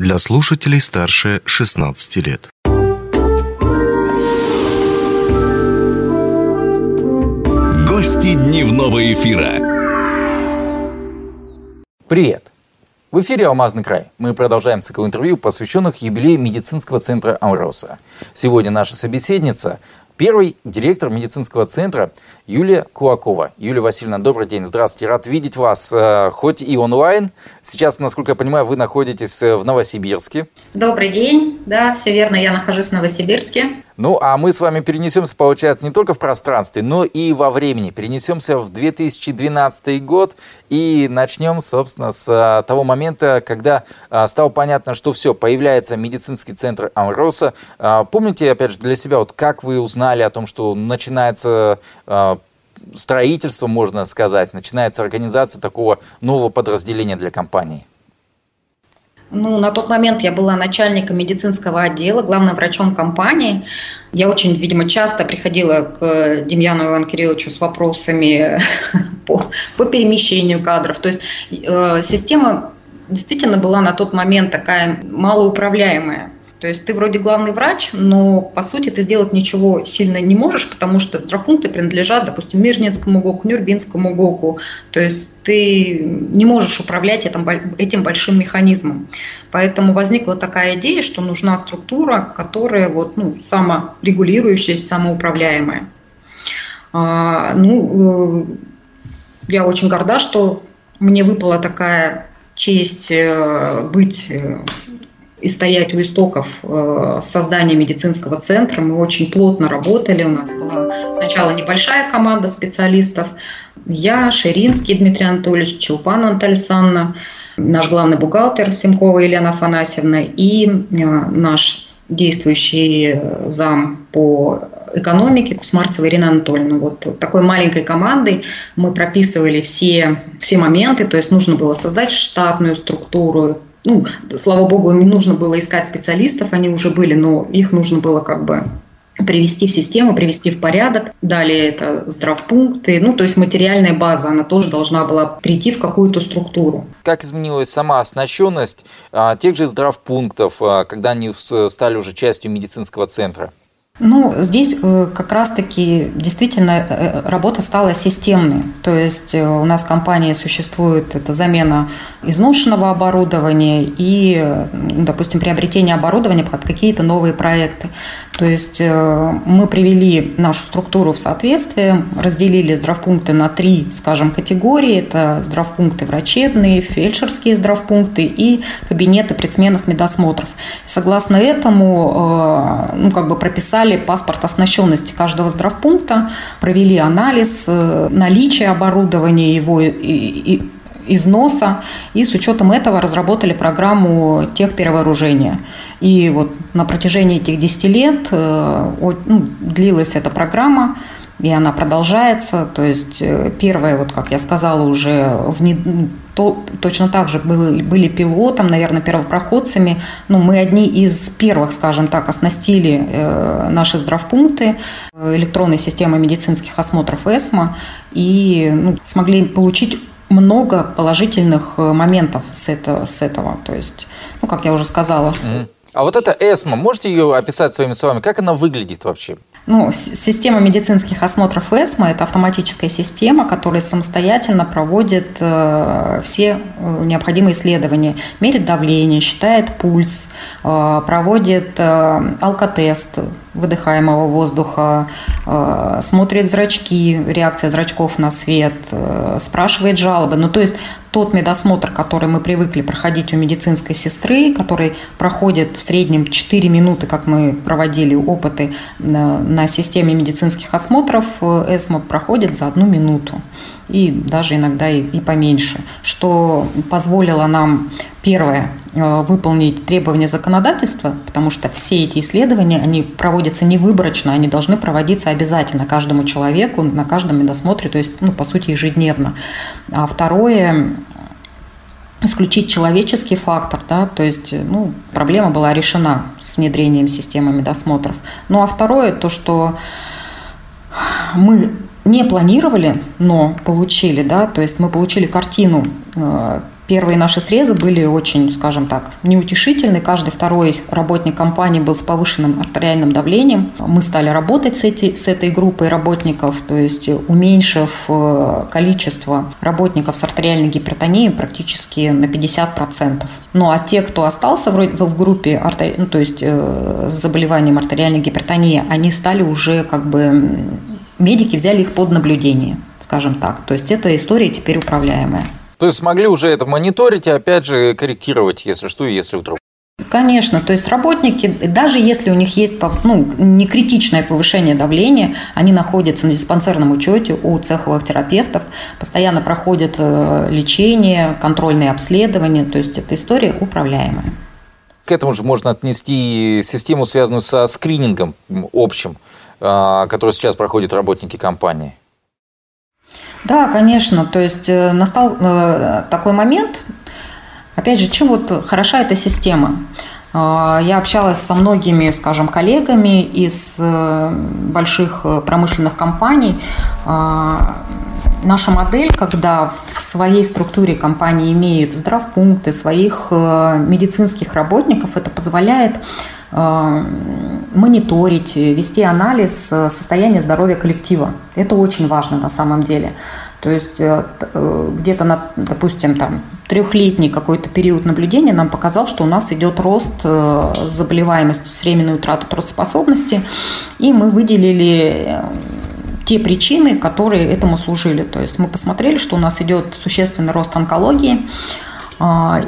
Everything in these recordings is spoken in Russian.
для слушателей старше 16 лет. Гости дневного эфира. Привет! В эфире «Алмазный край». Мы продолжаем цикл интервью, посвященных юбилею медицинского центра «Амроса». Сегодня наша собеседница Первый директор медицинского центра Юлия Кулакова. Юлия Васильевна, добрый день, здравствуйте, рад видеть вас, э, хоть и онлайн. Сейчас, насколько я понимаю, вы находитесь э, в Новосибирске. Добрый день, да, все верно, я нахожусь в Новосибирске. Ну, а мы с вами перенесемся, получается, не только в пространстве, но и во времени. Перенесемся в 2012 год и начнем, собственно, с а, того момента, когда а, стало понятно, что все, появляется медицинский центр Амроса. А, помните, опять же, для себя, вот как вы узнали о том, что начинается строительство, можно сказать, начинается организация такого нового подразделения для компании? Ну, на тот момент я была начальником медицинского отдела, главным врачом компании. Я очень, видимо, часто приходила к Демьяну Ивану Кирилловичу с вопросами по, по перемещению кадров. То есть э, система действительно была на тот момент такая малоуправляемая. То есть ты вроде главный врач, но по сути ты сделать ничего сильно не можешь, потому что здравпункты принадлежат, допустим, Мирнинскому ГОКу, Нюрбинскому ГОКу. То есть ты не можешь управлять этим, этим большим механизмом. Поэтому возникла такая идея, что нужна структура, которая вот, ну, саморегулирующаяся, самоуправляемая. А, ну, э, я очень горда, что мне выпала такая честь э, быть э, и стоять у истоков э, создания медицинского центра. Мы очень плотно работали. У нас была сначала небольшая команда специалистов. Я, Ширинский Дмитрий Анатольевич, Чулпан Антальсанна, наш главный бухгалтер Симкова Елена Афанасьевна и э, наш действующий зам по экономике Кусмарцева Ирина Анатольевна. Вот такой маленькой командой мы прописывали все, все моменты, то есть нужно было создать штатную структуру, ну, слава богу, не нужно было искать специалистов, они уже были, но их нужно было как бы привести в систему, привести в порядок. Далее это здравпункты, ну, то есть материальная база, она тоже должна была прийти в какую-то структуру. Как изменилась сама оснащенность а, тех же здравпунктов, а, когда они стали уже частью медицинского центра? Ну, здесь э, как раз-таки действительно э, э, работа стала системной. То есть у нас в компании существует это замена изношенного оборудования и, допустим, приобретение оборудования под какие-то новые проекты. То есть мы привели нашу структуру в соответствие, разделили здравпункты на три, скажем, категории. Это здравпункты врачебные, фельдшерские здравпункты и кабинеты предсменных медосмотров. Согласно этому, ну, как бы прописали взяли паспорт оснащенности каждого здравпункта, провели анализ э, наличия оборудования, его и, износа, и с учетом этого разработали программу техперевооружения. И вот на протяжении этих 10 лет э, ну, длилась эта программа, и она продолжается. То есть э, первое, вот как я сказала, уже. То, точно так же были, были пилотом, наверное, первопроходцами. Ну, мы одни из первых, скажем так, оснастили э, наши здравпункты э, электронной системой медицинских осмотров ЭСМО и ну, смогли получить много положительных э, моментов с, это, с этого. То есть, ну, как я уже сказала. А вот эта ЭСМО, можете ее описать своими словами? Как она выглядит вообще? Ну, система медицинских осмотров ЭСМО – это автоматическая система, которая самостоятельно проводит э, все э, необходимые исследования, мерит давление, считает пульс, э, проводит алкотест выдыхаемого воздуха, смотрит зрачки, реакция зрачков на свет, спрашивает жалобы. Ну, то есть тот медосмотр, который мы привыкли проходить у медицинской сестры, который проходит в среднем 4 минуты, как мы проводили опыты на системе медицинских осмотров, э, ЭСМО проходит за одну минуту и даже иногда и, и поменьше, что позволило нам, первое, э, выполнить требования законодательства, потому что все эти исследования, они проводятся не выборочно, они должны проводиться обязательно каждому человеку на каждом медосмотре, то есть, ну, по сути, ежедневно. А второе, исключить человеческий фактор, да, то есть ну, проблема была решена с внедрением системы медосмотров. Ну а второе, то, что мы не планировали, но получили, да, то есть мы получили картину э, Первые наши срезы были очень, скажем так, неутешительны. Каждый второй работник компании был с повышенным артериальным давлением. Мы стали работать с, эти, с этой группой работников, то есть уменьшив э, количество работников с артериальной гипертонией практически на 50%. Ну а те, кто остался в, в группе, ну, то есть э, с заболеванием артериальной гипертонии, они стали уже как бы... Медики взяли их под наблюдение, скажем так. То есть эта история теперь управляемая. То есть смогли уже это мониторить и опять же корректировать, если что, и если вдруг. Конечно, то есть работники, даже если у них есть ну, не критичное повышение давления, они находятся на диспансерном учете у цеховых терапевтов, постоянно проходят э, лечение, контрольные обследования, то есть эта история управляемая. К этому же можно отнести систему, связанную со скринингом общим, а, который сейчас проходят работники компании. Да, конечно. То есть э, настал э, такой момент, опять же, чем вот хороша эта система? Э, я общалась со многими, скажем, коллегами из больших промышленных компаний. Наша модель, когда в своей структуре компании имеет здравпункты, своих медицинских работников, это позволяет мониторить, вести анализ состояния здоровья коллектива. Это очень важно на самом деле. То есть э, э, где-то, на, допустим, там трехлетний какой-то период наблюдения нам показал, что у нас идет рост э, заболеваемости с временной утратой трудоспособности, и мы выделили те причины, которые этому служили. То есть мы посмотрели, что у нас идет существенный рост онкологии,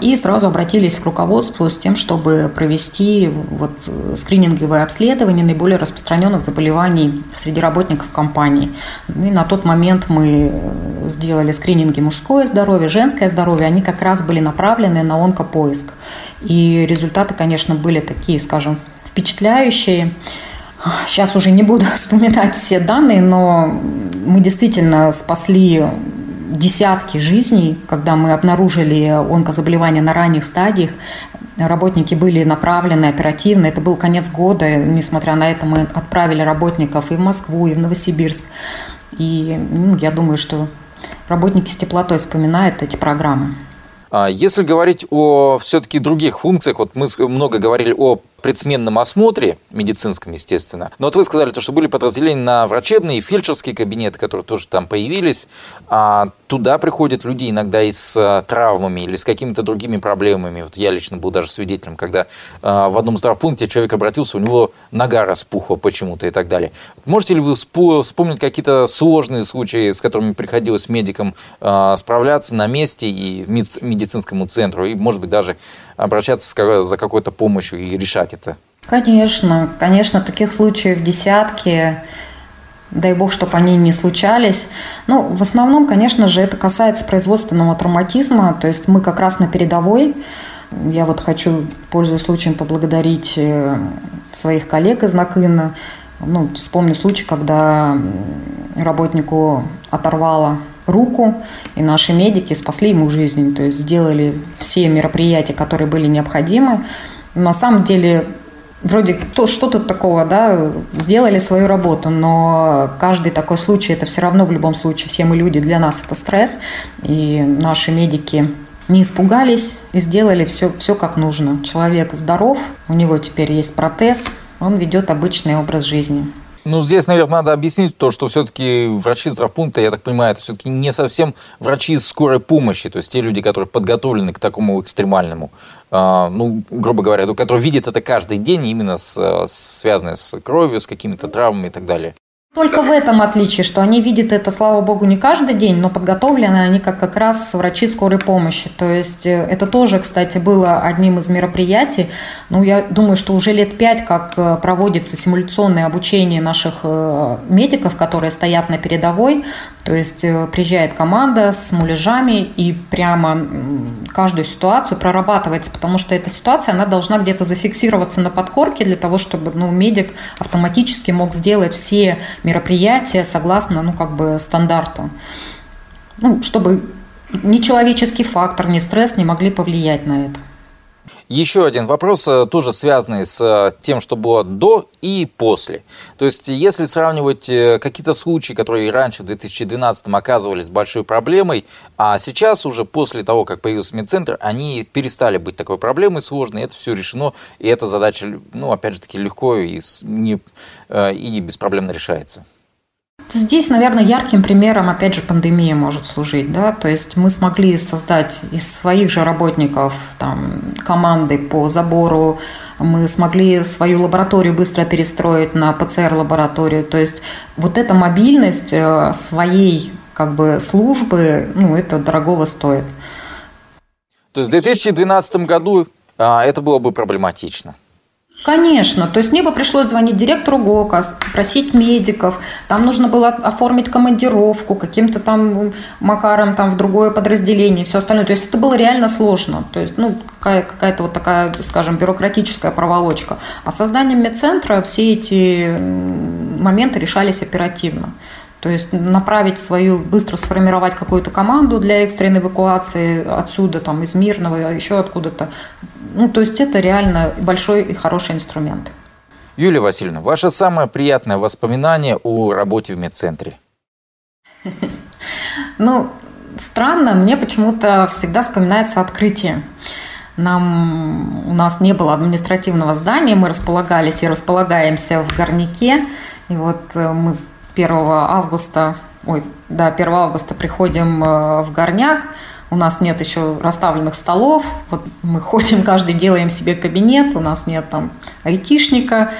и сразу обратились к руководству с тем, чтобы провести вот скрининговое обследование наиболее распространенных заболеваний среди работников компании. И на тот момент мы сделали скрининги мужское здоровье, женское здоровье. Они как раз были направлены на онкопоиск. И результаты, конечно, были такие, скажем, впечатляющие. Сейчас уже не буду вспоминать все данные, но мы действительно спасли десятки жизней, когда мы обнаружили онкозаболевания на ранних стадиях. Работники были направлены оперативно. Это был конец года. Несмотря на это, мы отправили работников и в Москву, и в Новосибирск. И ну, я думаю, что работники с теплотой вспоминают эти программы. А если говорить о все-таки других функциях, вот мы много говорили о предсменном осмотре, медицинском, естественно. Но вот вы сказали, то, что были подразделения на врачебные и фельдшерские кабинеты, которые тоже там появились. А туда приходят люди иногда и с а, травмами или с какими-то другими проблемами. Вот я лично был даже свидетелем, когда а, в одном здравпункте человек обратился, у него нога распухла почему-то и так далее. Можете ли вы вспомнить какие-то сложные случаи, с которыми приходилось медикам а, справляться на месте и медицинскому центру, и, может быть, даже обращаться за какой-то помощью и решать это? Конечно, конечно, таких случаев десятки. Дай бог, чтобы они не случались. Ну, в основном, конечно же, это касается производственного травматизма. То есть мы как раз на передовой. Я вот хочу, пользуясь случаем, поблагодарить э, своих коллег из Накына. Ну, вспомню случай, когда работнику оторвало руку, и наши медики спасли ему жизнь, то есть сделали все мероприятия, которые были необходимы. На самом деле, вроде то, что тут такого, да, сделали свою работу, но каждый такой случай, это все равно в любом случае, все мы люди, для нас это стресс, и наши медики не испугались и сделали все, все как нужно. Человек здоров, у него теперь есть протез, он ведет обычный образ жизни. Ну, здесь, наверное, надо объяснить то, что все-таки врачи здравпункта, я так понимаю, это все-таки не совсем врачи скорой помощи, то есть те люди, которые подготовлены к такому экстремальному, э, ну, грубо говоря, которые видят это каждый день, именно с, связанное с кровью, с какими-то травмами и так далее. Только в этом отличие, что они видят это, слава богу, не каждый день, но подготовлены они как как раз врачи скорой помощи. То есть э, это тоже, кстати, было одним из мероприятий. Ну, я думаю, что уже лет пять, как э, проводится симуляционное обучение наших э, медиков, которые стоят на передовой. То есть приезжает команда с муляжами и прямо каждую ситуацию прорабатывается, потому что эта ситуация, она должна где-то зафиксироваться на подкорке для того, чтобы ну, медик автоматически мог сделать все мероприятия согласно, ну, как бы стандарту. Ну, чтобы ни человеческий фактор, ни стресс не могли повлиять на это. Еще один вопрос, э, тоже связанный с э, тем, что было до и после. То есть, если сравнивать э, какие-то случаи, которые раньше в 2012 оказывались большой проблемой, а сейчас уже после того, как появился медцентр, они перестали быть такой проблемой сложной, это все решено, и эта задача, ну, опять же таки, легко и, не, и беспроблемно решается. Здесь, наверное, ярким примером, опять же, пандемия может служить. Да? То есть мы смогли создать из своих же работников там, команды по забору, мы смогли свою лабораторию быстро перестроить на ПЦР-лабораторию. То есть вот эта мобильность э, своей как бы, службы, ну, это дорогого стоит. То есть в 2012 году а, это было бы проблематично? Конечно, то есть мне бы пришлось звонить директору ГОКа, просить медиков, там нужно было оформить командировку каким-то там макаром там в другое подразделение, все остальное. То есть это было реально сложно, то есть ну какая- какая-то вот такая, скажем, бюрократическая проволочка. А созданием медцентра все эти моменты решались оперативно. То есть направить свою, быстро сформировать какую-то команду для экстренной эвакуации отсюда, там, из Мирного, а еще откуда-то. Ну, то есть это реально большой и хороший инструмент. Юлия Васильевна, ваше самое приятное воспоминание о работе в медцентре? Ну, странно, мне почему-то всегда вспоминается открытие. Нам, у нас не было административного здания, мы располагались и располагаемся в горняке. И вот э, мы 1 августа, ой, да, 1 августа приходим э, в горняк, у нас нет еще расставленных столов, вот мы ходим, каждый делаем себе кабинет, у нас нет там айтишника.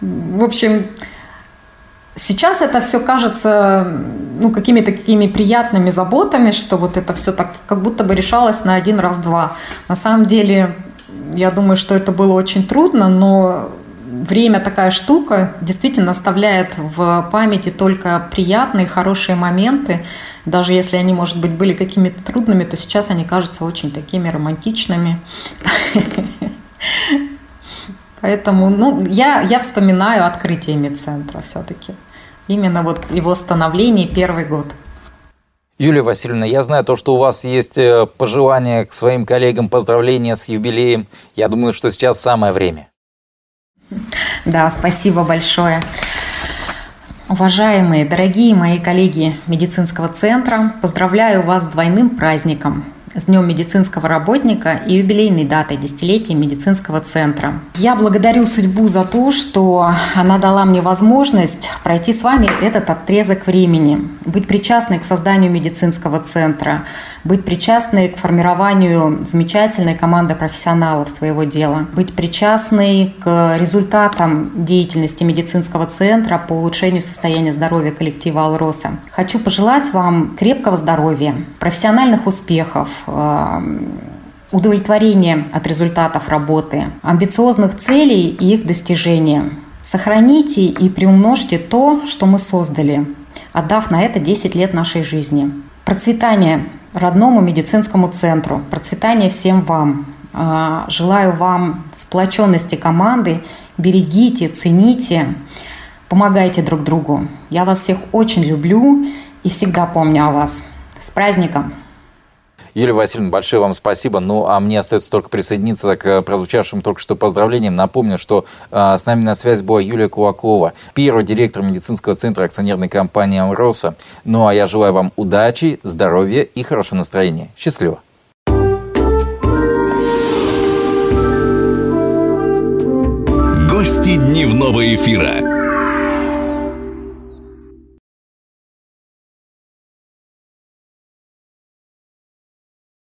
В общем, сейчас это все кажется ну, какими-то такими приятными заботами, что вот это все так как будто бы решалось на один раз-два. На самом деле, я думаю, что это было очень трудно, но время такая штука, действительно оставляет в памяти только приятные, хорошие моменты. Даже если они, может быть, были какими-то трудными, то сейчас они кажутся очень такими романтичными. Поэтому ну, я, я вспоминаю открытие медцентра все-таки. Именно вот его становление первый год. Юлия Васильевна, я знаю то, что у вас есть э, пожелания к своим коллегам, поздравления с юбилеем. Я думаю, что сейчас самое время. Да, спасибо большое. Уважаемые, дорогие мои коллеги медицинского центра, поздравляю вас с двойным праздником – с Днем медицинского работника и юбилейной датой десятилетия медицинского центра. Я благодарю судьбу за то, что она дала мне возможность пройти с вами этот отрезок времени, быть причастной к созданию медицинского центра, быть причастной к формированию замечательной команды профессионалов своего дела, быть причастной к результатам деятельности медицинского центра по улучшению состояния здоровья коллектива «Алроса». Хочу пожелать вам крепкого здоровья, профессиональных успехов, удовлетворение от результатов работы, амбициозных целей и их достижения. Сохраните и приумножьте то, что мы создали, отдав на это 10 лет нашей жизни. Процветание родному медицинскому центру, процветание всем вам. Э, желаю вам сплоченности команды, берегите, цените, помогайте друг другу. Я вас всех очень люблю и всегда помню о вас. С праздником! Юлия Васильевна, большое вам спасибо. Ну, а мне остается только присоединиться к прозвучавшим только что поздравлениям. Напомню, что э, с нами на связи была Юлия Кулакова, первый директор медицинского центра акционерной компании «Амроса». Ну, а я желаю вам удачи, здоровья и хорошего настроения. Счастливо! Гости дневного эфира.